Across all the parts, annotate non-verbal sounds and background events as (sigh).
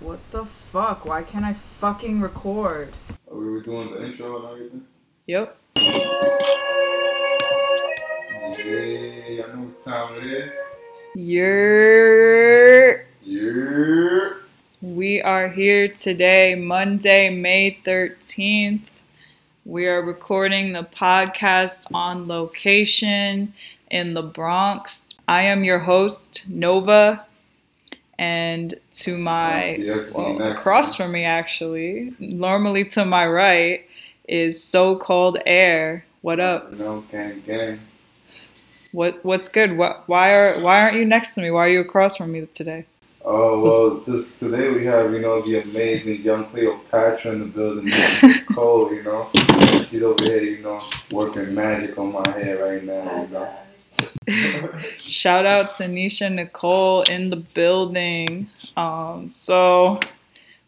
What the fuck? Why can't I fucking record? Are we were doing the intro and everything? Yep. Yeah, I know what time it is. You're. Yeah. We are here today, Monday, May 13th. We are recording the podcast on location in the Bronx. I am your host, Nova. And to my, oh, well, across from me, actually, normally to my right, is so called air. What up? Know, gang, gang. What What's good? What, why are Why aren't you next to me? Why are you across from me today? Oh, well, just today we have, you know, the amazing young Cleopatra in the building, (laughs) Nicole, you know. She's over here, you know, working magic on my head right now, you know. Shout out to Nesha Nicole in the building. Um, so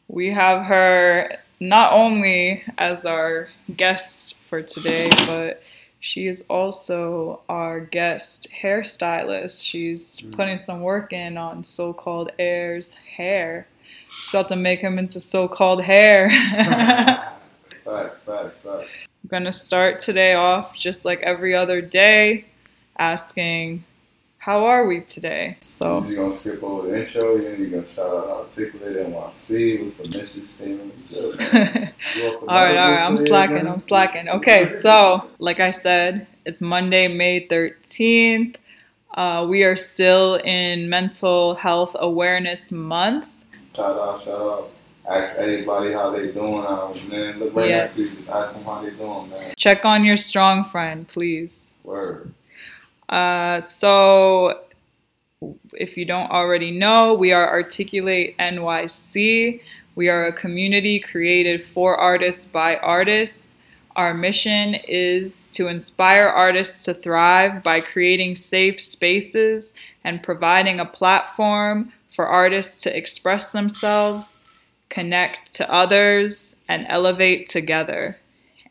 we have her not only as our guest for today, but she is also our guest hairstylist. She's Mm. putting some work in on so called Air's hair. She's about to make him into so called hair. (laughs) facts, facts, facts. I'm gonna start today off just like every other day, asking, "How are we today?" So, You're gonna skip over the intro, you're gonna shout out Articulate NYC with the mission statement. (laughs) all right, You all right. I'm slacking, again. I'm slacking. Okay, so like I said, it's Monday, May 13th. Uh, we are still in Mental Health Awareness Month. Shout out, shout out. Ask everybody how they doing out, man. Look right Yes. next to you, just ask them how they doing, man. Check on your strong friend, please. Word. Uh, so, if you don't already know, we are Articulate NYC. We are a community created for artists by artists. Our mission is to inspire artists to thrive by creating safe spaces and providing a platform for artists to express themselves, connect to others, and elevate together.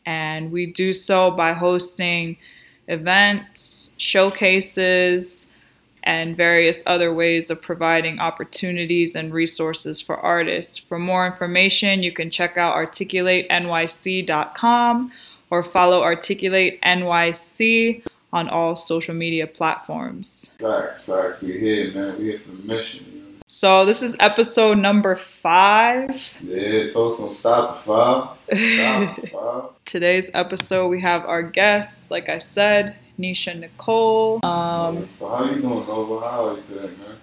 And we do so by hosting events, showcases, and various other ways of providing opportunities and resources for artists. For more information, you can check out articulatenyc.com or follow Articulate NYC on all social media platforms. Facts, facts. We here, man. We here for. So, this is episode number five. Yeah, talk to them. Stop the file. Stop (laughs) file. Today's episode, we have our guest, like I said, Nesha Nicole. Um, so how are you doing, Nova? How are you today, man?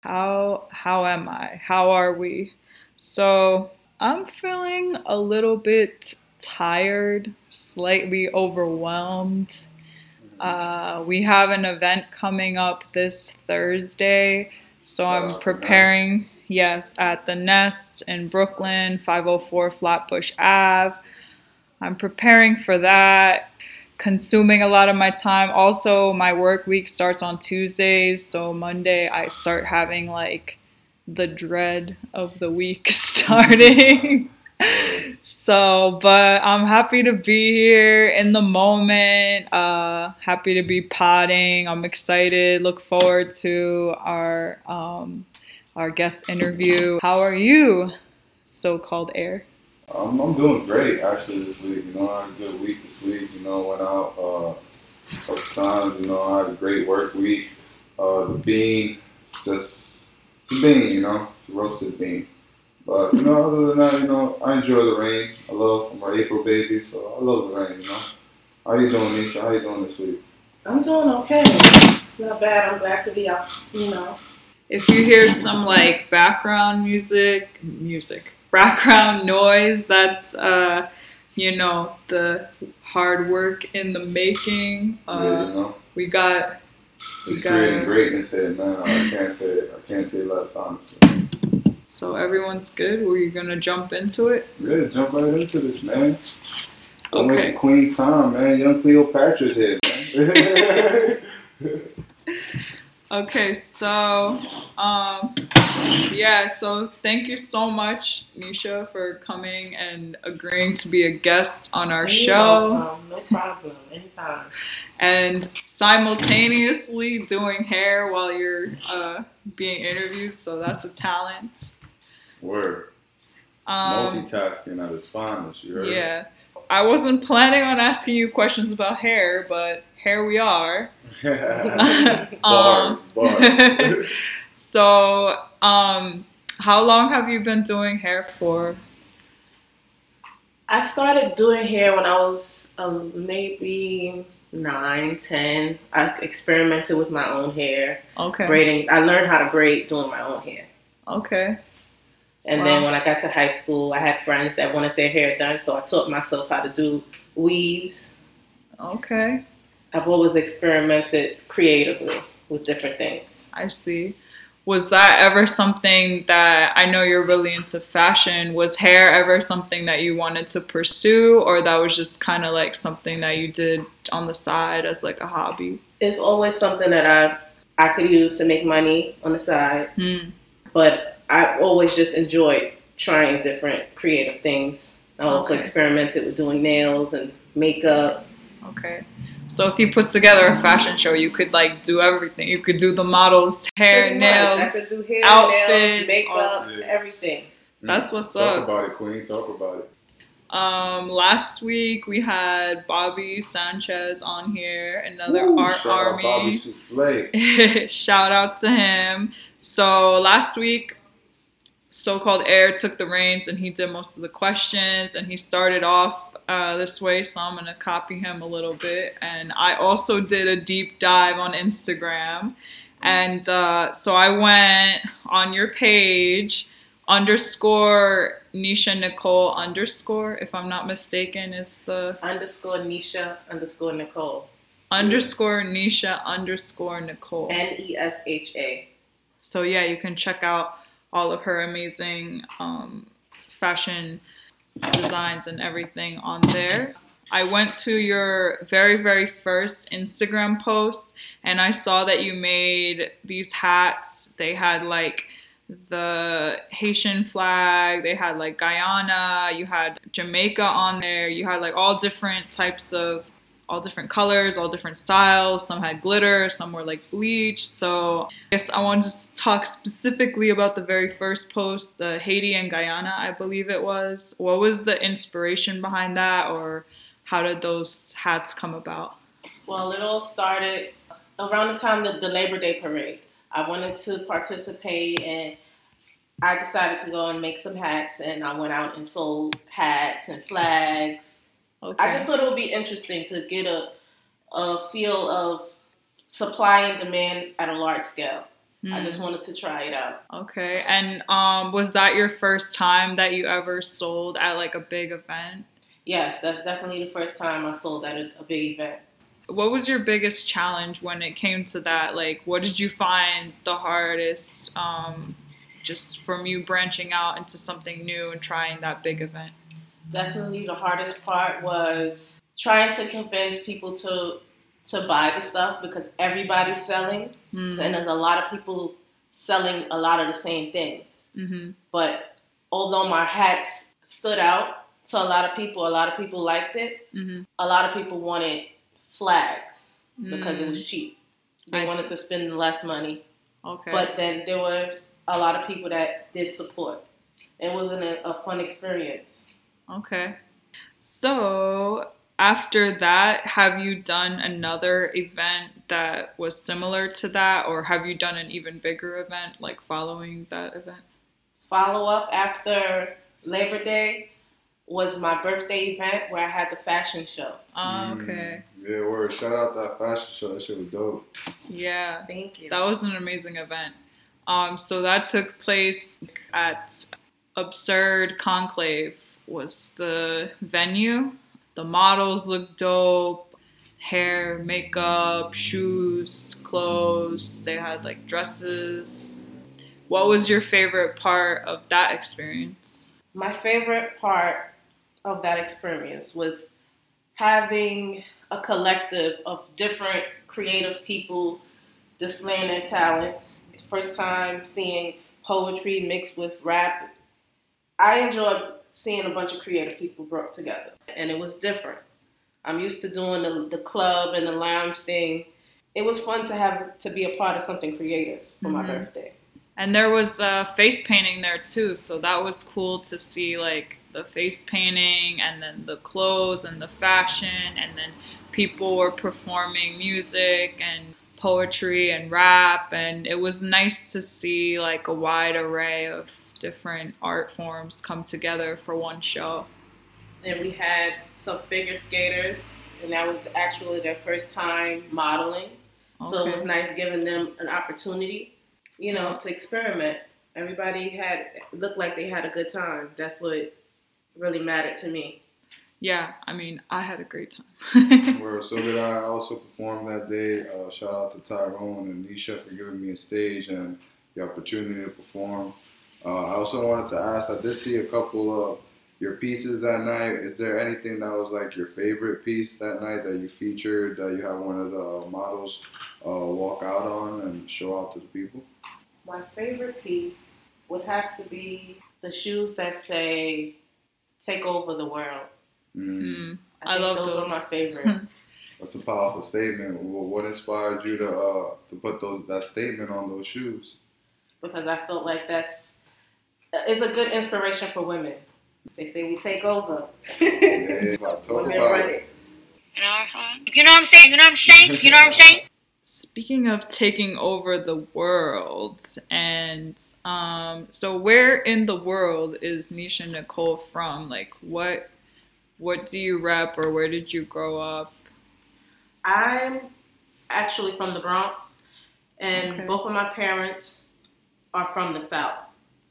how how am I? How are we? So I'm feeling a little bit tired, slightly overwhelmed. Uh, we have an event coming up this Thursday, so I'm preparing. Yes, at the Nest in Brooklyn, 504 Flatbush Ave. I'm preparing for that, consuming a lot of my time. Also, my work week starts on Tuesdays, so Monday I start having like the dread of the week (laughs) starting. So, but I'm happy to be here in the moment. Uh, happy to be potting. I'm excited. Look forward to our um, our guest interview. How are you, so-called air? Um, I'm doing great actually this week. You know, I had a good week this week. You know, went out uh, a couple times. You know, I had a great work week. Uh, the bean, just bean. You know, it's roasted bean. But you know, other than that, you know, I enjoy the rain. I love I'm an April baby, so I love the rain. You know, how you doing, Nesha? How you doing this week? I'm doing okay. Not bad. I'm glad to be out. You know, If you hear some like background music, music, background noise, that's uh, you know, the hard work in the making. yeah, Uh, you know, we got we it's got creating greatness here, man. I can't say it. I can't say less honestly. So everyone's good. We're gonna jump into it. Yeah, jump right into this, man. Don't waste Okay. the Queen's time, man. Young Cleopatra's here. (laughs) Okay, so um yeah, so thank you so much, Nesha, for coming and agreeing to be a guest on our You're show. welcome. No problem. Anytime. and simultaneously doing hair while you're uh, being interviewed. So that's a talent. Um, Multitasking at its finest. You heard? yeah. I wasn't planning on asking you questions about hair, but here we are. (laughs) (laughs) bars, bars. (laughs) So, um, how long have you been doing hair for? I started doing hair when I was um, maybe nine, ten. I experimented with my own hair, Okay. braiding. I learned how to braid doing my own hair. Okay. And Wow. then when I got to high school, I had friends that wanted their hair done, so I taught myself how to do weaves. Okay. I've always experimented creatively with different things. I see. Was that ever something that I know you're really into fashion? Was hair ever something that you wanted to pursue, or that was just kind of like something that you did on the side as like a hobby? It's always something that I I could use to make money on the side, Hmm. but I always just enjoyed trying different creative things. I also Okay. experimented with doing nails and makeup. Okay. So if you put together a fashion show, you could like do everything. You could do the models' hair, Pretty nails. I could do hair, outfits, nails, makeup, all- Yeah. everything. That's what's Talk up. Talk about it, Queen. Talk about it. Um, last week we had Bobby Sanchez on here, another Woo, art shout out. Bobby Souffle. (laughs) Shout out to him. So last week, so called Air took the reins and he did most of the questions and he started off uh, this way. So I'm going to copy him a little bit. And I also did a deep dive on Instagram. And uh, so I went on your page, underscore Nesha Nicole underscore, if I'm not mistaken, is the Underscore Nesha underscore Nicole. underscore Nesha underscore Nicole. N E S H A. So yeah, you can check out all of her amazing um, fashion designs and everything on there. I went to your very very first Instagram post and I saw that you made these hats. They had like the Haitian flag, they had like Guyana, you had Jamaica on there, you had like all different types of all different colors, all different styles. Some had glitter, some were like bleached. So I guess I want to talk specifically about the very first post, the Haiti and Guyana, I believe it was. What was the inspiration behind that, or how did those hats come about? Well, it all started around the time of the Labor Day parade. I wanted to participate and I decided to go and make some hats and I went out and sold hats and flags. Okay. I just thought it would be interesting to get a, a feel of supply and demand at a large scale. I Hmm. just wanted to try it out. Okay. And um, was that your first time that you ever sold at like a big event? Yes, that's definitely the first time I sold at a, a big event. What was your biggest challenge when it came to that? Like, what did you find the hardest um, just from you branching out into something new and trying that big event? Definitely the hardest part was trying to convince people to to buy the stuff because everybody's selling Mm. and there's a lot of people selling a lot of the same things. Mm-hmm. But although my hats stood out to a lot of people, a lot of people liked it. Mm-hmm. A lot of people wanted flags because it was cheap. They. I wanted see. to spend less money. okay. But then there were a lot of people that did support. It wasn't a, a fun experience. Okay. So after that, have you done another event that was similar to that, or have you done an even bigger event like following that event? Follow up after Labor Day was my birthday event where I had the fashion show. Oh, okay. Mm, yeah, word. Shout out that fashion show. That shit was dope. Yeah. Thank you. That was an amazing event. Um, so that took place at Absurd Conclave was the venue. The models looked dope. Hair, makeup, shoes, clothes. They had like dresses. What was your favorite part of that experience? My favorite part of that experience was having a collective of different creative people displaying their talents. First time seeing poetry mixed with rap. I enjoyed seeing a bunch of creative people brought together, and it was different. I'm used to doing the, the club and the lounge thing. It was fun to have to be a part of something creative for my Mhm. birthday. And there was uh, face painting there too, so that was cool to see like the face painting and then the clothes and the fashion, and then people were performing music and poetry and rap, and it was nice to see like a wide array of different art forms come together for one show. And we had some figure skaters, and that was actually their first time modeling. Okay. So it was nice giving them an opportunity, you know, to experiment. Everybody had looked like they had a good time. That's what really mattered to me. Yeah, I mean, I had a great time. (laughs) (laughs) Word. So did I. also performed that day. Uh, shout out to Tyrone and Nesha for giving me a stage and the opportunity to perform. Uh, I also wanted to ask. I did see a couple of your pieces that night. Is there anything that was like your favorite piece that night that you featured that you had one of the models uh, walk out on and show out to the people? My favorite piece would have to be the shoes that say "Take over the world." Mm. I, I love those. Those are my favorite. (laughs) That's a powerful statement. What inspired you to uh, to put those that statement on those shoes? Because I felt like that's it's a good inspiration for women they say we take over. yeah, Women run it. You know what I'm saying? You know what I'm saying? You know what I'm saying? You know what I'm saying? Speaking of taking over the world, and um, so where in the world is Nesha Nicole from? Like, what what do you rep, or where did you grow up? I'm actually from the Bronx, and okay. both of my parents are from the South.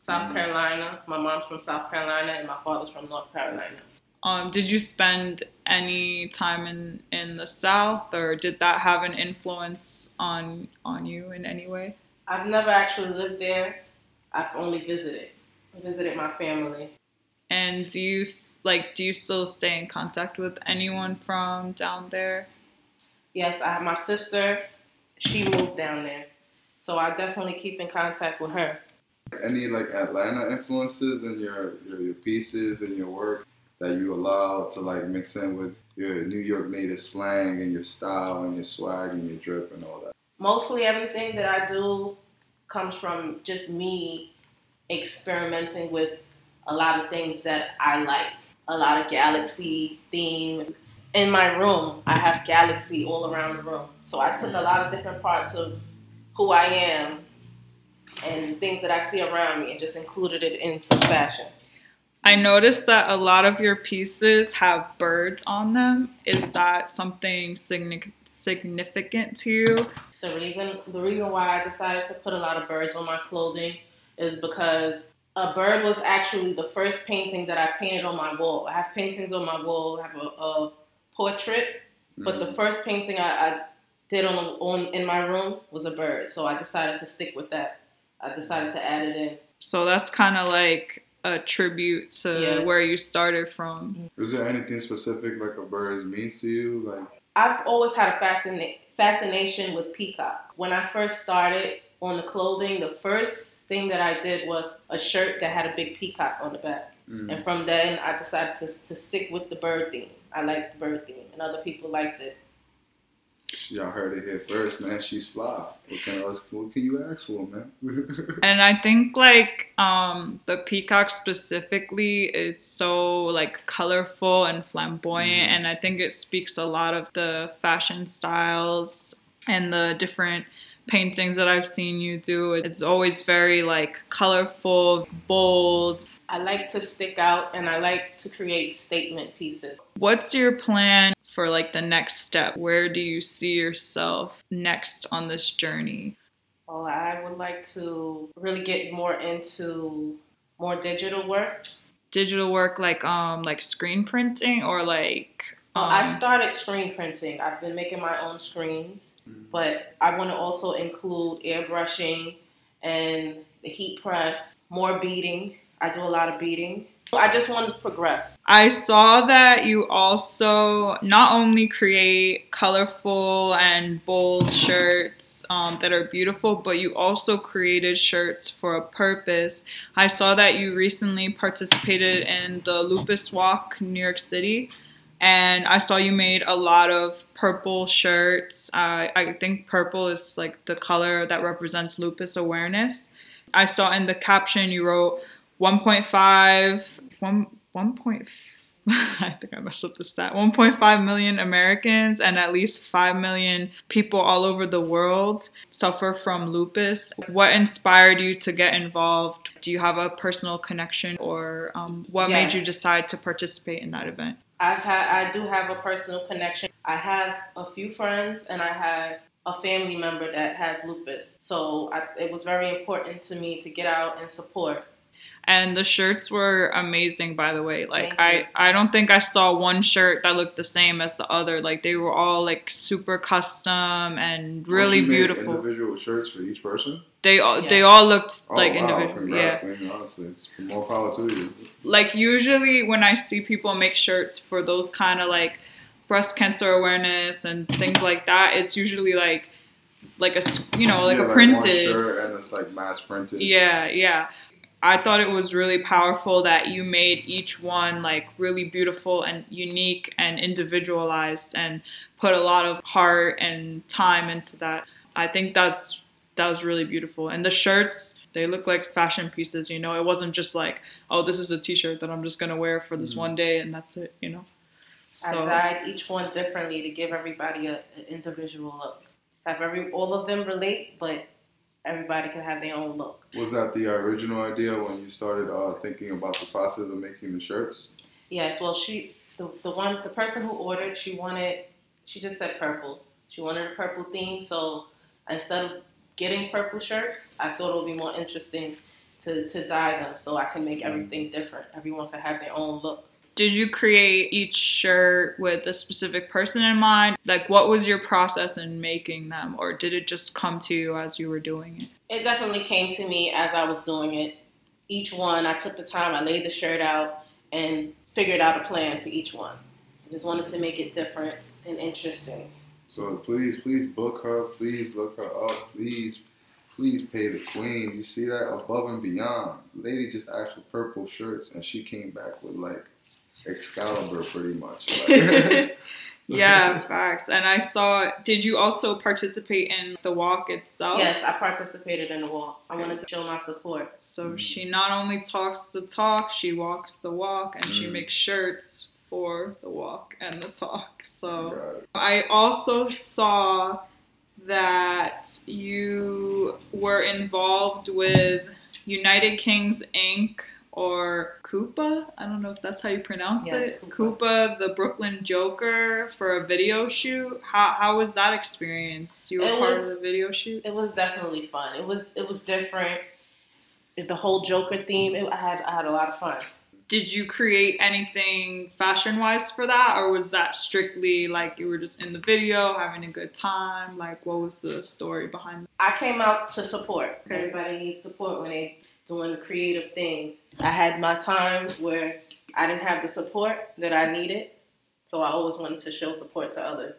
South mm-hmm. Carolina. My mom's from South Carolina, and my father's from North Carolina. Um, did you spend any time in, in the South, or did that have an influence on on you in any way? I've never actually lived there. I've only visited. Visited my family. And do you like? Do you still stay in contact with anyone from down there? Yes, I have my sister. She moved down there, so I definitely keep in contact with her. Any like Atlanta influences in your, your, your pieces and your work that you allow to like mix in with your New York native slang and your style and your swag and your drip and all that? Mostly everything that I do comes from just me experimenting with a lot of things that I like. A lot of galaxy theme. In my room, I have galaxy all around the room. So I took a lot of different parts of who I am and things that I see around me and just included it into fashion. I noticed that a lot of your pieces have birds on them. Is that something significant to you? The reason the reason why I decided to put a lot of birds on my clothing is because a bird was actually the first painting that I painted on my wall. I have paintings on my wall. I have a, a portrait, mm-hmm. but the mm-hmm. first painting I, I did on, on in my room was a bird. So I decided to stick with that. I decided to add it in. So that's kind of like a tribute to yeah. where you started from. Is there anything specific like a bird means to you? Like I've always had a fascina- fascination with peacock. When I first started on the clothing, the first thing that I did was a shirt that had a big peacock on the back. Mm. And from then, I decided to, to stick with the bird theme. I liked the bird theme, and other people liked it. Y'all heard it here first, man. She's fly. What can, what can you ask for, man? (laughs) and I think like um, the peacock specifically is so like colorful and flamboyant, mm-hmm. and I think it speaks a lot of the fashion styles and the different paintings that I've seen you do. It's always very like colorful, bold. I like to stick out and I like to create statement pieces. What's your plan for like the next step? Where do you see yourself next on this journey? Well, I would like to really get more into more digital work. Digital work like um like screen printing or like um, I started screen printing. I've been making my own screens, mm-hmm. but I want to also include airbrushing and the heat press, more beading. I do a lot of beading. I just want to progress. I saw that you also not only create colorful and bold shirts um, that are beautiful, but you also created shirts for a purpose. I saw that you recently participated in the Lupus Walk, New York City and I saw you made a lot of purple shirts. Uh, I think purple is like the color that represents lupus awareness. I saw in the caption you wrote 1.5 1 1. (laughs) I think I messed up the stat. 1.5 million Americans and at least 5 million people all over the world suffer from lupus. What inspired you to get involved? Do you have a personal connection or um, what Yes. made you decide to participate in that event? I've had I do have a personal connection. I have a few friends and I have a family member that has lupus. So I, it was very important to me to get out and support. And the shirts were amazing, by the way. Like I, I don't think I saw one shirt that looked the same as the other. Like they were all like super custom and really Don't you make beautiful. Individual shirts for each person. They all Yeah. they all looked Oh, like wow. individual. Yeah. Congrats, Queen. Honestly, it's more power to you. Like usually when I see people make shirts for those kind of like breast cancer awareness and things like that, it's usually like like a you know like Yeah, a One printed. shirt and it's like mass printed. Yeah, yeah. I thought it was really powerful that you made each one like really beautiful and unique and individualized and put a lot of heart and time into that. I think that's that was really beautiful. And the shirts, they look like fashion pieces, you know. It wasn't just like, oh, this is a t-shirt that I'm just going to wear for this Mhm. one day and that's it, you know. So I dyed each one differently to give everybody a, an individual look. Have every all of them relate, but everybody can have their own look. Was that the original idea when you started uh, thinking about the process of making the shirts? Yes, well, she the the one the person who ordered, she wanted she just said purple. She wanted a purple theme, so instead of getting purple shirts, I thought it would be more interesting to to dye them so I can make everything different. Everyone can have their own look. Did you create each shirt with a specific person in mind? Like what was your process in making them or did it just come to you as you were doing it? It definitely came to me as I was doing it. Each one, I took the time, I laid the shirt out, and figured out a plan for each one. I just wanted to make it different and interesting. So please, please book her. Please look her up. Please, please pay the queen. You see that above and beyond. Lady just asked for purple shirts, and she came back with like Excalibur, pretty much. (laughs) Like, (laughs) yeah, facts. And I saw did you also participate in the walk itself? Yes, I participated in the walk. I wanted to show my support. So Mhm. she not only talks the talk, she walks the walk and she Mm. makes shirts for the walk and the talk. So I also saw that you were involved with United Kings Inc. or Koopa. I don't know if that's how you pronounce it. Koopa. Koopa, the Brooklyn Joker, for a video shoot. How how was that experience? You were It part was- of the video shoot. It was definitely fun. It was it was different. The whole Joker theme, it, I had I had a lot of fun. Did you create anything fashion wise for that, or was that strictly like you were just in the video having a good time? Like, what was the story behind? I came out to support. Okay. Everybody needs support when they doing creative things. I had my times where I didn't have the support that I needed, so I always wanted to show support to others.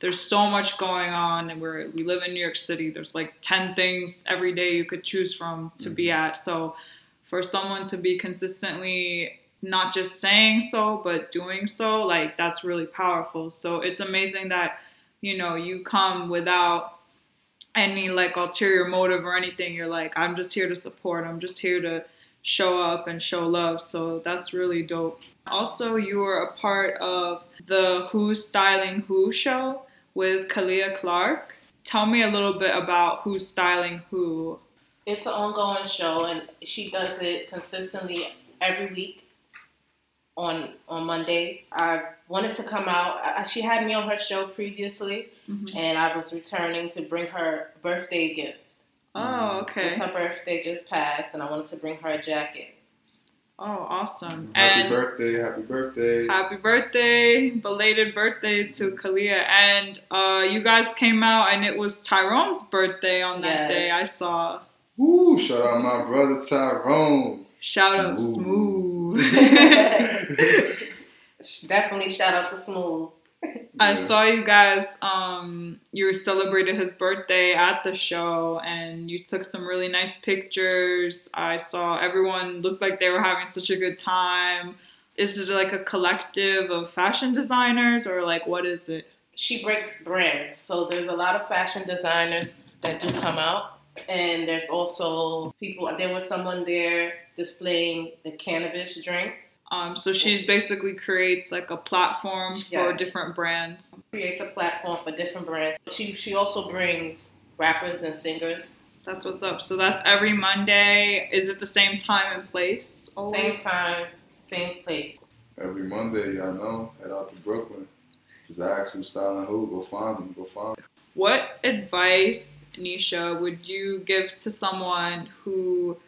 there's so much going on and we're we live in New York City. There's like 10 things every day you could choose from to be mm-hmm. at. So for someone to be consistently not just saying so but doing so, like that's really powerful. So it's amazing that you know, you come without any like ulterior motive or anything. You're like, I'm just here to support. I'm just here to show up and show love. So that's really dope. Also, you were a part of the Who's Styling Who show with Kalia Clark. Tell me a little bit about Who's Styling Who. It's an ongoing show, and she does it consistently every week on on Mondays. I wanted to come out. I, she had me on her show previously, Mhm. and I was returning to bring her birthday gift. Oh, It's okay. her birthday just passed, and I wanted to bring her a jacket. Oh, awesome. Happy And birthday! Happy birthday! happy birthday, belated birthday to Kalia. And uh, you guys came out, and it was Tyrone's birthday on that Yes. day. I saw. Woo! Shout out my brother Tyrone. Shout out Smooth. Smooth. (laughs) (laughs) Definitely shout out to Smooth. I saw you guys. Um, you celebrated his birthday at the show, and you took some really nice pictures. I saw everyone looked like they were having such a good time. Is it like a collective of fashion designers, or like what is it? She breaks brands, so there's a lot of fashion designers that do come out, and there's also people. There was someone there displaying the cannabis drinks. Um, so she basically creates like a platform for Yes. different brands. Creates a platform for different brands. She she also brings rappers and singers. That's what's up. So that's every Monday. Is it the same time and place? Same time, same place. Every Monday, y'all know, head out to Brooklyn. Cause I ask who's styling who. Go find them. Go find them. What advice, Nesha, would you give to someone who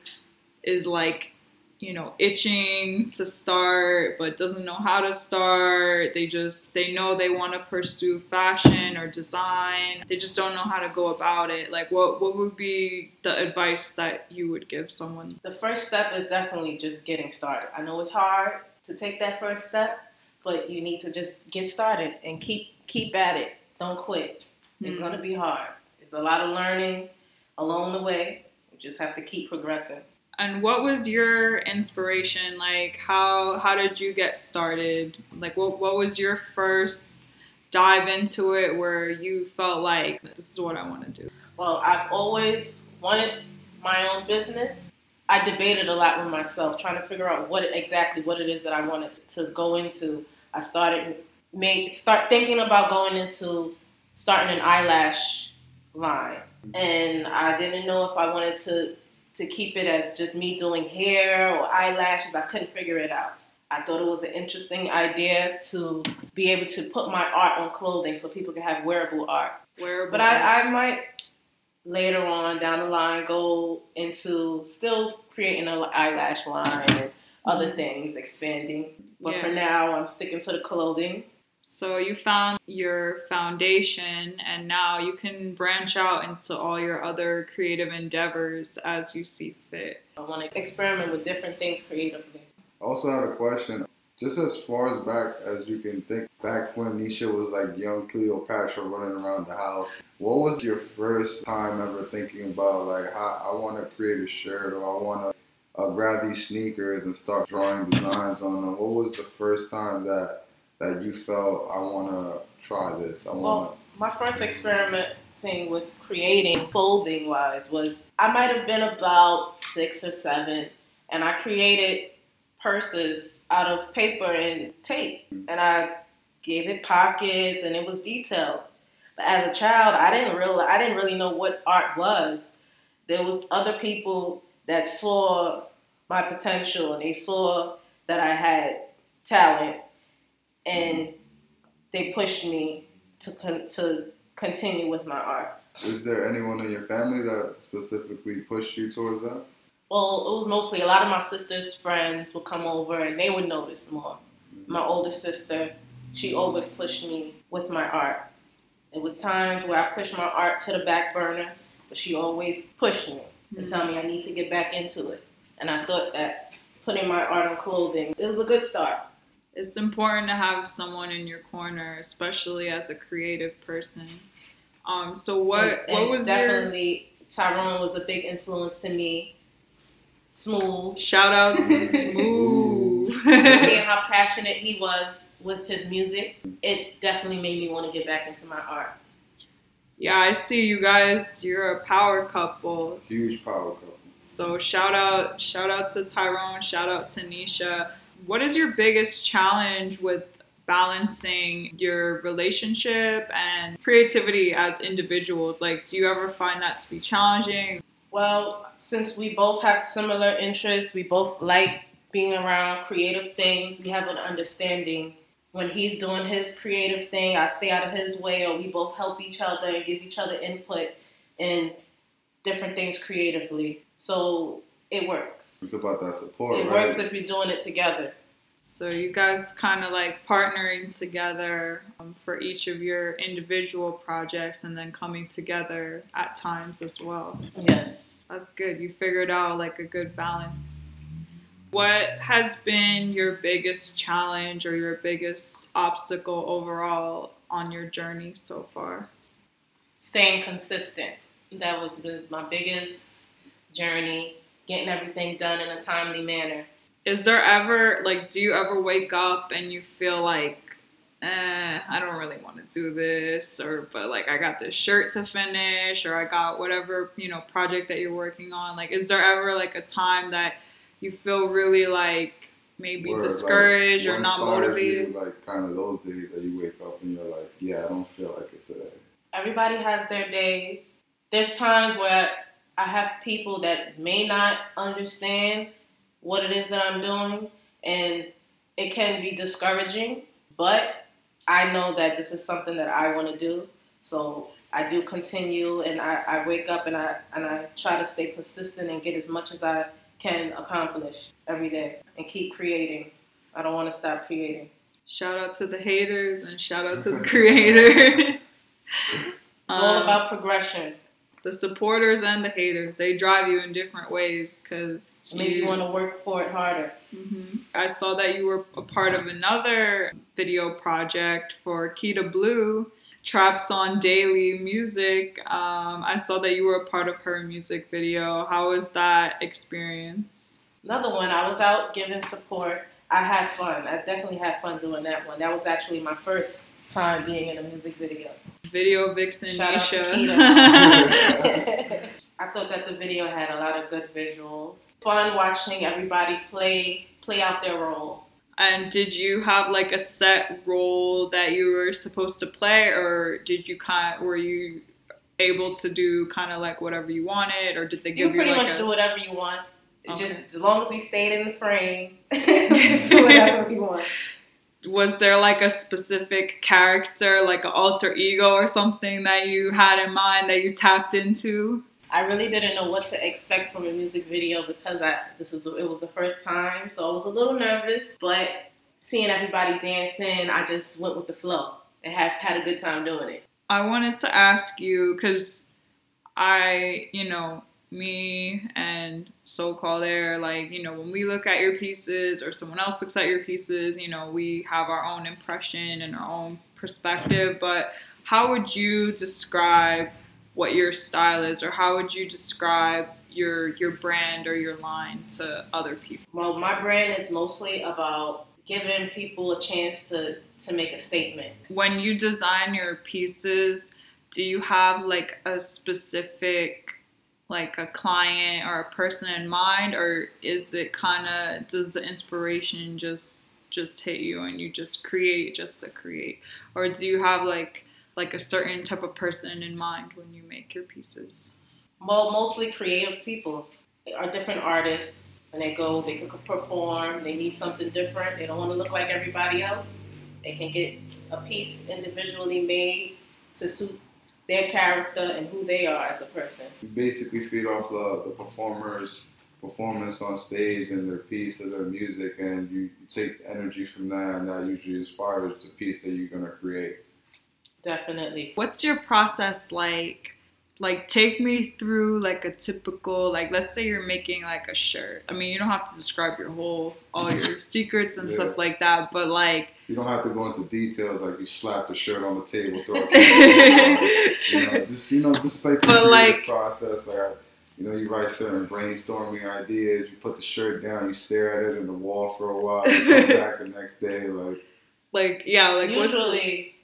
is like, you know, itching to start but doesn't know how to start? They just they know they want to pursue fashion or design. They just don't know how to go about it. Like what what would be the advice that you would give someone? The first step is definitely just getting started. I know it's hard to take that first step, but you need to just get started and keep keep at it. Don't quit. It's Mhm. going to be hard. It's a lot of learning along the way. You just have to keep progressing. And what was your inspiration? Like how how did you get started? Like what what was your first dive into it where you felt like this is what I want to do? Well, I've always wanted my own business. I debated a lot with myself, trying to figure out what exactly what it is that I wanted to go into. I started made start thinking about going into starting an eyelash line, and I didn't know if I wanted to to keep it as just me doing hair or eyelashes. I couldn't figure it out. I thought it was an interesting idea to be able to put my art on clothing so people can have wearable art. Wearable. But I, I might later on down the line go into still creating an eyelash line and other mm-hmm. things, expanding. But for now, I'm sticking to the clothing. So you found your foundation and now you can branch out into all your other creative endeavors as you see fit. I want to experiment with different things creatively. I also had a question. Just as far as back as you can think, back when Nesha was like young Cleopatra running around the house, what was your first time ever thinking about like, how I want to create a shirt or I want to uh, grab these sneakers and start drawing designs on them? What was the first time that that you felt I want to try this? I want Well, my first experimenting with creating clothing wise was I might have been about six or seven, and I created purses out of paper and tape, and I gave it pockets, and it was detailed. But as a child, I didn't realize I didn't really know what art was. There was other people that saw my potential, and they saw that I had talent, and they pushed me to con- to continue with my art. Is there anyone in your family that specifically pushed you towards that? Well, it was mostly a lot of my sister's friends would come over and they would notice more. Mm-hmm. My older sister, she always pushed me with my art. It was times where I pushed my art to the back burner, but she always pushed me and mm-hmm. tell me I need to get back into it. And I thought that putting my art on clothing, it was a good start. It's important to have someone in your corner, especially as a creative person. Um, so what And- what and was your definitely Tyrone was a big influence to me. Smooth. shout out (laughs) to smooth? Seeing how passionate he was with his music, it definitely made me want to get back into my art. yeah, I see you guys. You're a power couple. Huge power couple. So shout out, shout out to Tyrone, shout out to Nesha. What is your biggest challenge with balancing your relationship and creativity as individuals? Like, do you ever find that to be challenging? Well, since we both have similar interests, we both like being around creative things, we have an understanding. When he's doing his creative thing, I stay out of his way, or we both help each other and give each other input in different things creatively. So it works. It's about that support, It right? works if you're doing it together. So you guys kind of like partnering together um, for each of your individual projects and then coming together at times as well. Yes. That's good. You figured out like a good balance. What has been your biggest challenge or your biggest obstacle overall on your journey so far? Staying consistent. That was my biggest journey, getting everything done in a timely manner. Is there ever like do you ever wake up and you feel like eh, I don't really want to do this, or but like I got this shirt to finish, or I got whatever you know project that you're working on. Like, is there ever like a time that you feel really like maybe Word, like, discouraged or what not inspires motivated? You, like kind of those days that you wake up and you're like, yeah, I don't feel like it today. Everybody has their days. There's times where I have people that may not understand what it is that I'm doing, and it can be discouraging. But I know that this is something that I want to do, so I do continue, and I, I wake up and I and I try to stay consistent and get as much as I can accomplish every day, and keep creating. I don't want to stop creating. Shout out to the haters and shout out to the (laughs) creators. It's all about progression. The supporters and the haters. They drive you in different ways because Maybe you want to work for it harder. hmm I saw that you were a part of another video project for Kita Blue, Traps on Daily Music. Um, I saw that you were a part of her music video. How was that experience? Another one, I was out giving support. I had fun. I definitely had fun doing that one. That was actually my first time being in a music video. Video Vixen Shout out to Nesha. (laughs) I thought that the video had a lot of good visuals. Fun watching everybody play play out their role. and did you have like a set role that you were supposed to play, or did you kind were you able to do kind of like whatever you wanted, or did they give can you, pretty like much a do whatever you want. It's Okay. just as long as we stayed in the frame, (laughs) (laughs) do whatever we want. Was there like a specific character, like an alter ego or something that you had in mind that you tapped into? I really didn't know what to expect from a music video because I this was it was the first time, so I was a little nervous. But seeing everybody dancing, I just went with the flow and have had a good time doing it. I wanted to ask you because I, you know, me and so called air, like, you know, when we look at your pieces or someone else looks at your pieces, you know, we have our own impression and our own perspective. But how would you describe what your style is, or how would you describe your your brand or your line to other people? Well, my brand is mostly about giving people a chance to to make a statement. when you design your pieces, do you have like a specific like a client or a person in mind or is it kind of does the inspiration just just hit you and you just create just to create or do you have like like a certain type of person in mind when you make your pieces Well, mostly creative people are different artists, and they go, they can perform. They need something different. They don't want to look like everybody else. They can get a piece individually made to suit their character and who they are as a person. You basically feed off the, the performer's performance on stage and their piece of their music, and you, you take energy from that, and that usually inspires the piece that you're gonna create. Definitely. what's your process like like take me through like a typical like let's say you're making like a shirt i mean you don't have to describe your whole all your (laughs) secrets and Yeah. stuff like that but like You don't have to go into details like you slap the shirt on the table, throw it. (laughs) you know, just you know, just like the But, creative like- process. Like, you know, you write certain brainstorming ideas. You put the shirt down. You stare at it in the wall for a while. You come (laughs) back the next day, like like yeah like what's Usually,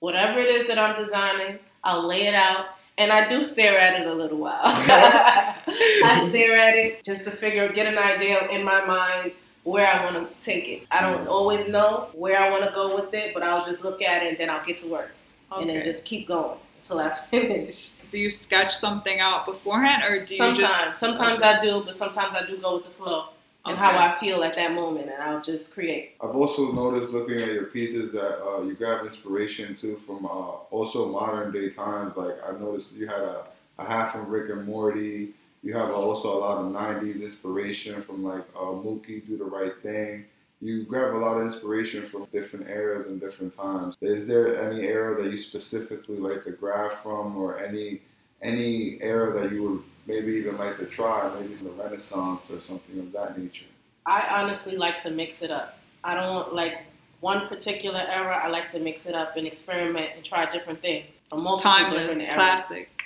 whatever it is that I'm designing, I'll lay it out. And I do stare at it a little while. (laughs) (laughs) I stare at it just to figure, get an idea in my mind where I want to take it. I don't mm. always know where I want to go with it, but I'll just look at it and then I'll get to work and then just keep going until I (laughs) finish. do you sketch something out beforehand or do you Sometimes, just sometimes I do, but sometimes I do go with the flow and how I feel at that moment, and I'll just create. I've also noticed looking at your pieces that uh, you grab inspiration too from uh, also modern day times. Like I noticed you had a, a half from Rick and Morty. You have also a lot of '90s inspiration from like uh, Mookie, Do the Right Thing. You grab a lot of inspiration from different eras and different times. Is there any era that you specifically like to grab from, or any any era that you would maybe even like to try, maybe some Renaissance or something of that nature? I honestly like to mix it up. I don't like one particular era. I like to mix it up and experiment and try different things. from multiple timeless different classic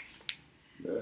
Yeah.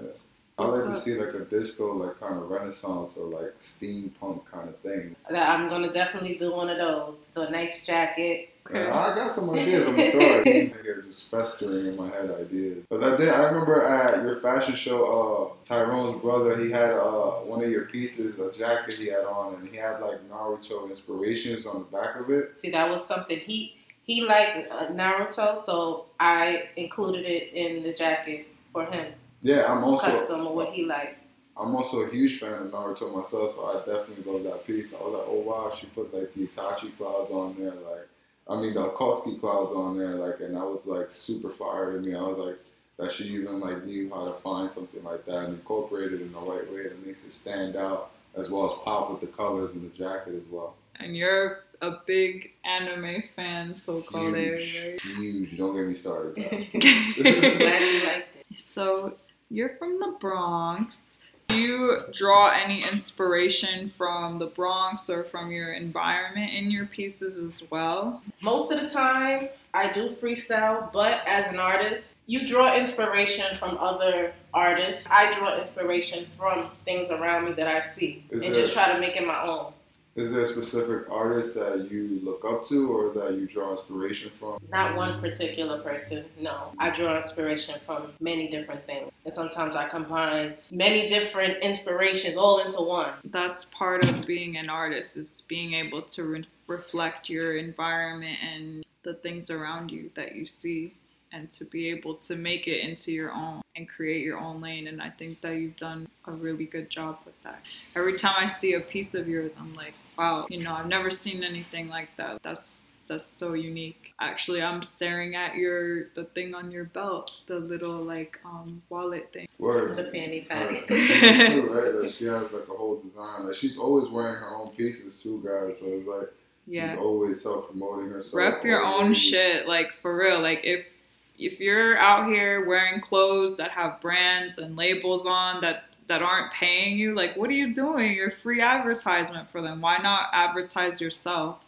I like to see like a disco, like kind of renaissance or like steampunk kind of thing. That I'm gonna definitely do one of those. So a nice jacket. Okay. I got some ideas. I'm gonna throw it just festering in my head ideas. But I did. I remember at your fashion show, uh, Tyrone's brother, he had uh, one of your pieces, a jacket he had on, and he had like Naruto inspirations on the back of it. See, that was something he he liked uh, Naruto, so I included it in the jacket for him, Yeah, I'm also custom of what he liked. I'm also a huge fan of Naruto myself, so I definitely love that piece. I was like, oh wow, she put like the Itachi clouds on there, like I mean the Akatsuki clouds on there, like, and that was like super fire to me. I was like, that she even like knew how to find something like that and incorporate it in the right way that makes it stand out, as well as pop with the colors in the jacket as well. And you're a big anime fan, so called Huge, huge. Don't get me started. (laughs) Glad you liked it. So you're from the Bronx. Do you draw any inspiration from the Bronx or from your environment in your pieces as well? Most of the time, I do freestyle, but as an artist, you draw inspiration from other artists. I draw inspiration from things around me that I see Is and there- just try to make it my own. Is there a specific artist that you look up to or that you draw inspiration from? Not one particular person, no. I draw inspiration from many different things. And sometimes I combine many different inspirations all into one. That's part of being an artist is being able to re- reflect your environment and the things around you that you see and to be able to make it into your own and create your own lane and I think that you've done a really good job with that. Every time I see a piece of yours I'm like, wow, you know, I've never seen anything like that. That's that's so unique. Actually, I'm staring at your the thing on your belt, the little like um wallet thing. Word. The fanny Right. pack. too, right? Like she has like a whole design. Like she's always wearing her own pieces too, guys. So it's like Yeah. she's always self promoting herself. rep your own always- shit like for real like if if you're out here wearing clothes that have brands and labels on that that aren't paying you like what are you doing you're free advertisement for them why not advertise yourself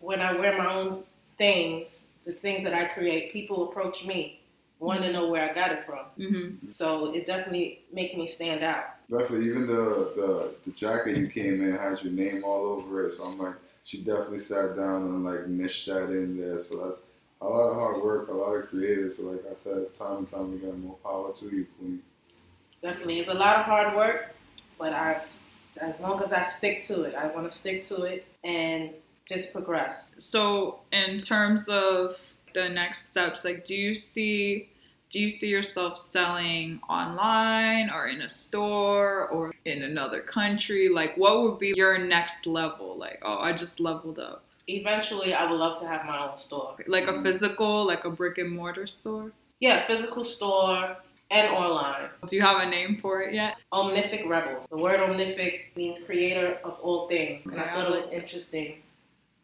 when I wear my own things, the things that I create, people approach me, want to know where I got it from. hmm So it definitely makes me stand out. Definitely, even the, the the jacket you came in has your name all over it. So I'm like, she definitely sat down and like niched that in there. So that's a lot of hard work, a lot of creative. So like I said, time and time again, more power to you, Queen. Definitely, it's a lot of hard work, but I, as long as I stick to it, I want to stick to it and just progress. so in terms of the next steps like do you see do you see yourself selling online or in a store or in another country like what would be your next level like oh i just leveled up Eventually, I would love to have my own store. like a physical like a brick and mortar store Yeah, physical store and online. do you have a name for it yet Omnific Rebel. The word omnific means creator of all things. And I thought it was interesting.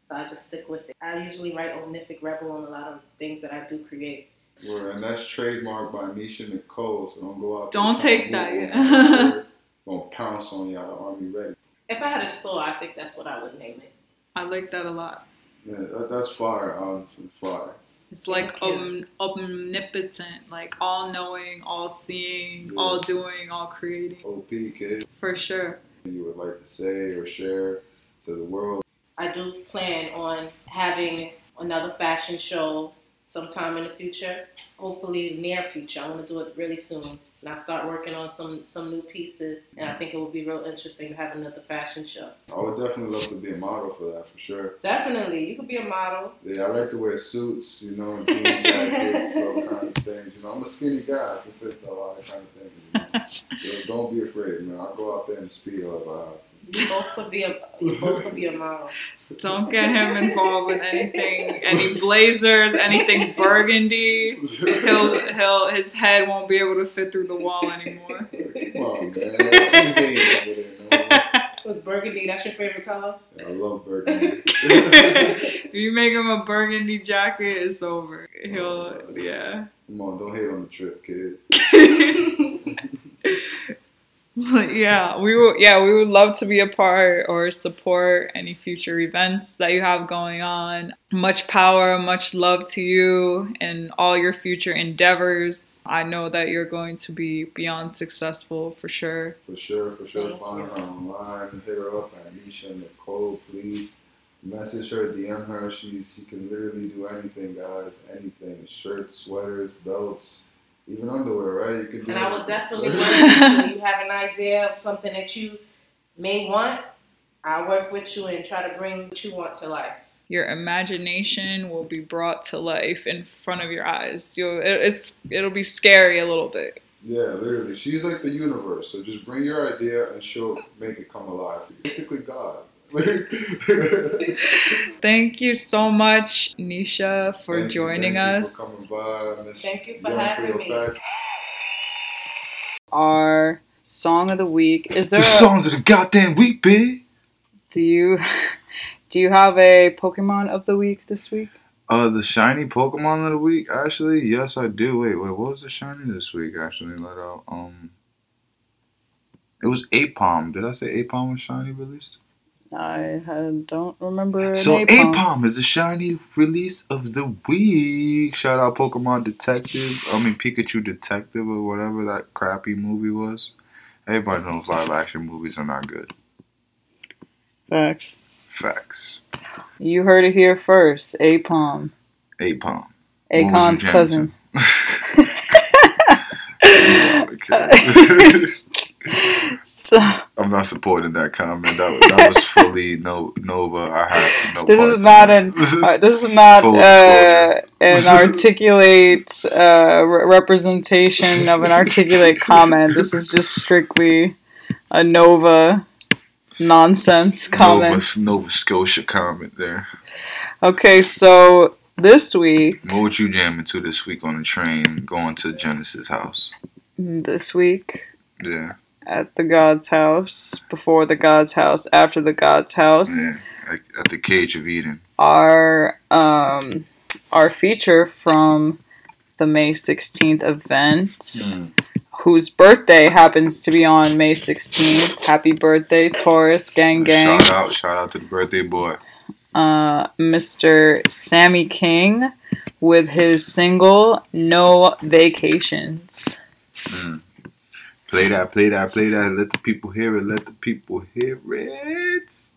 So I just stick with it. I usually write omnific rebel on a lot of things that I do create. Word. And that's trademarked by Nesha Nicole. So don't go out. Don't take that Google yet. that. Gonna pounce on y'all. Army ready. If I had a store, I think that's what I would name it. I like that a lot Yeah, that, that's fire. Honestly, fire. it's like om- omnipotent like all knowing all seeing Yeah. all doing all creating OP kid. for sure You would like to say or share to the world. I do plan on having another fashion show sometime in the future. Hopefully, near future. I want to do it really soon. And I start working on some some new pieces, and I think it would be real interesting to have another fashion show. I would definitely love to be a model for that for sure. Definitely, you could be a model. Yeah, I like to wear suits, you know, and jean jackets, (laughs) all kind of things. You know, I'm a skinny guy. I can fit a lot of kind of things. You (laughs) know? So don't be afraid, man. I'll go out there and speed if I have to. You both could be a you both could be a model. Don't get him involved with anything, any blazers, anything (laughs) burgundy. He'll (laughs) he'll his head won't be able to fit through the wall anymore. Come on, man. I'm hating over there, man. Was burgundy that's your favorite color? I love burgundy. if (laughs) you make him a burgundy jacket, it's over. He'll oh, yeah. Come on, don't hate on the trip, kid. (laughs) yeah, we will. Yeah, we would love to be a part or support any future events that you have going on. Much power, much love to you and all your future endeavors. I know that you're going to be beyond successful for sure. For sure, for sure. Find her online. Hit her up at Nesha Nicole, please. Message her, DM her. She's she can literally do anything, guys. Anything. Shirts, sweaters, belts, even underwear, right? You can do And I will definitely (laughs) work with you. You have an idea of something that you may want. I'll work with you and try to bring what you want to life. Your imagination will be brought to life in front of your eyes. You'll, it, it's it'll be scary a little bit. Yeah, literally. She's like the universe. So just bring your idea and she'll make it come alive. Basically, God. (laughs) Thank you so much, Nesha, for Thank you, joining thank you us. For coming by, Thank you for Young having me. Cleopatra. Our song of the week is there? The songs of the goddamn week, big. Do you (laughs) do you have a Pokemon of the week this week? Uh, the shiny Pokemon of the week. Actually, yes, I do. Wait, wait, what was the shiny this week? Actually, let out. Um, it was Aipom. Did I say Aipom was shiny released? I had, don't remember. So Aipom. Aipom is the shiny release of the week. Shout out Pokemon Detective. I mean Pikachu Detective or whatever that crappy movie was. Everybody knows live action movies are not good. Facts. Facts. You heard it here first. Aipom. Aipom. Akon's cousin. Okay. (laughs) (laughs) (laughs) so I'm not supporting that comment. That, was- that was (laughs) fully no Nova. I have no. this is not an (laughs) uh, this is not uh, an (laughs) articulate uh, re- representation of an articulate comment. This is just strictly a Nova nonsense comment. Nova, Nova Scotia comment there. Okay, so this week, What would you jam into this week on the train going to Genesis house? this week Yeah, at the God's house, before the God's house, after the God's house, yeah. At, the Cage of Eden. our um our feature from the May 16th event. whose birthday happens to be on May 16th. Happy birthday, Taurus Gang Gang. Shout out, shout out to the birthday boy. Uh, Mr. Sammy King with his single No Vacations. Mm. Play that, play that, play that. And let the people hear it. Let the people hear it.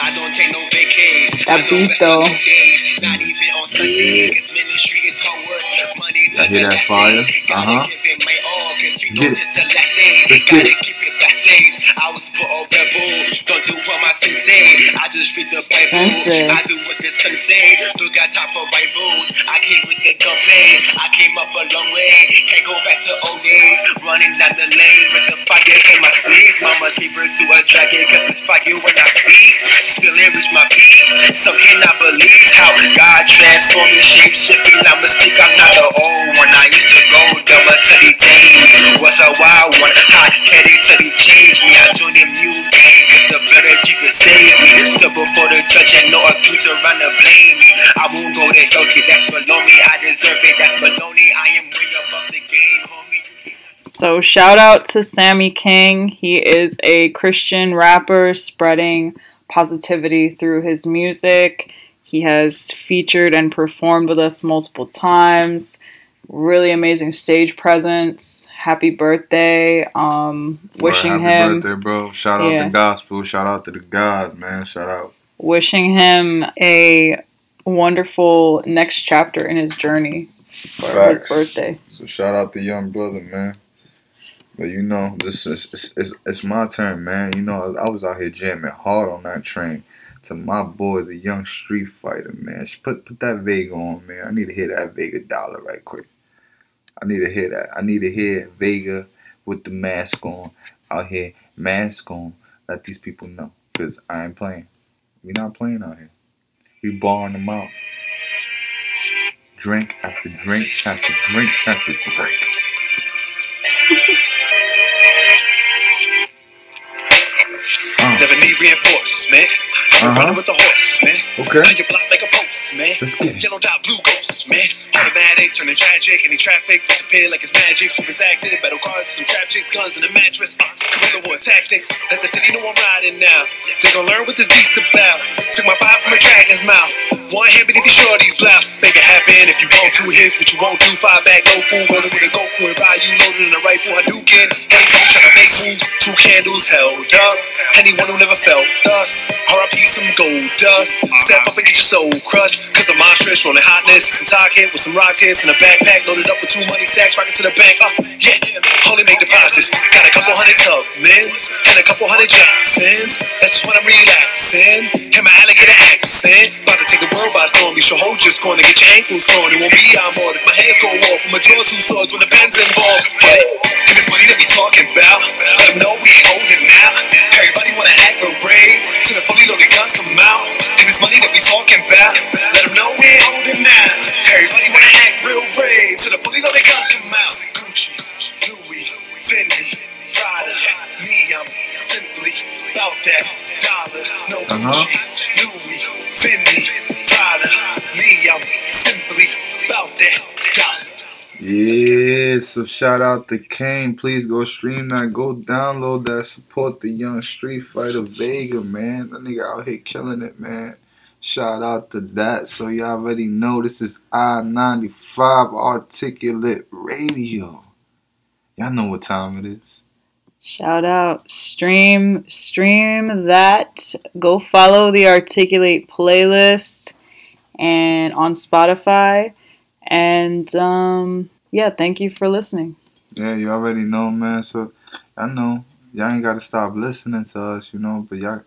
I don't take no vacays. That I beat, though. no days. Not even on Sunday. Cause ministry is hard work. Money to Y'all hear that fire? Uh-huh. Give it my all. Cause you Get it. this the last day. Let's get it. Keep it fast paced. I was put on rebel. Don't do what my sin say. I just read the Bible. I do what the sun say. Don't got time for rivals. I came with the gunplay. I came up a long way. Can't go back to old days. Running down the lane with the fire in my face. Mama gave birth to a dragon. Cause it's fire when I speak. Feeling reach my peak. Some cannot believe how God transformed me. Shape shifting. I must speak. I'm not the old one. I used to go double till he tamed me. Was a wild one. Hot headed till he changed a new me. Still before the judge no accuser to blame me. I won't go to hell. Kid, that's. I deserve it. That's baloney. I am way above the game, homie. So, shout out to Sammy King. He is a Christian rapper spreading positivity through his music. He has featured and performed with us multiple times. Really amazing stage presence. Happy birthday. Um, wishing Bro, happy him birthday, bro. Shout out Yeah. the gospel. Shout out to the God, man. Shout out. wishing him a wonderful next chapter in his journey for Facts. his birthday. So shout out the young brother, man. But you know, this is it's, it's, it's my turn, man. You know, I, I was out here jamming hard on that train to my boy, the young street fighter, man. She Put put that Vega on, man. I need to hear that Vega dollar right quick. I need to hear that. I need to hear Vega with the mask on out here, mask on. Let these people know, cause I ain't playing. We not playing out here. We barring them out. Drink after drink after drink after drink. (laughs) Uh. Never need reinforcement. I'm Uh-huh. running with the horse, man. Okay. Hit your block like a post, man. Let's get it. Yellow dot, blue ghost, man. Automatic, turning tragic. Any traffic disappear like it's magic. Super active, battle cards, some trap chicks, guns in a mattress. Uh, guerrilla war tactics. Let the city know I'm riding now. They gon' learn what this beast about. Took my vibe from a dragon's mouth. One hand beneath these shorties blouse. Make it happen if you want two hits, but you won't do five back Goku. Rolling with a Goku and Ryu loaded in a rifle Hadouken. Anytime you tryna make moves, two candles held up. Anyone who never felt us. RIP some gold dust. Step up and get your soul crushed. Cause I'm monstrous, rolling hotness. It's with some rockets and a backpack. Loaded up with two money stacks, rocking to the bank. Uh, yeah, only make deposits. Got a couple hundred Tubmans and a couple hundred Jacksons. That's just when I'm relaxing. And my alligator accent. About to take the world by storm. You should hold your scorn and get your ankles torn. It won't be I'm if my hands. I'ma draw two swords when the pen's involved. Get it? This money that we talking about. Them know we ain't holding now. Everybody wanna act real brave. Till the fully loaded guns come out. And this money that we talking about. Let them know we ain't holding now. Everybody wanna act real brave. Till the fully loaded guns come out. Gucci, Louis, Fendi, Prada, me, I'm simply about that dollar. No Uh-huh. Gucci, Louis, Fendi, Prada, me, I'm simply about that dollar. Yeah, so shout out to Kane. Please go stream that. Go download that. Support the young Street Fighter Vega, man. That nigga out here killing it, man. Shout out to that. So y'all already know this is I 95 Articulate Radio. Y'all know what time it is. Shout out, stream, stream that. Go follow the Articulate playlist and on Spotify. And um, yeah, thank you for listening. Yeah, you already know, man. So I know y'all ain't gotta stop listening to us, you know. But y'all,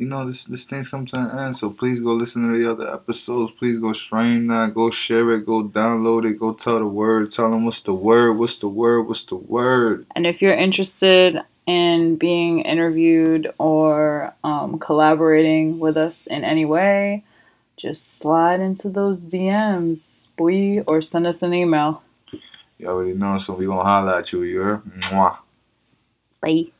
you know, this this thing's come to an end. So please go listen to the other episodes. Please go stream that. Go share it. Go download it. Go tell the word. Tell them what's the word. What's the word. What's the word. And if you're interested in being interviewed or um, collaborating with us in any way, just slide into those DMs, boy, or send us an email. You already know. So we gonna holler at you. You heard? Mwah. Bye.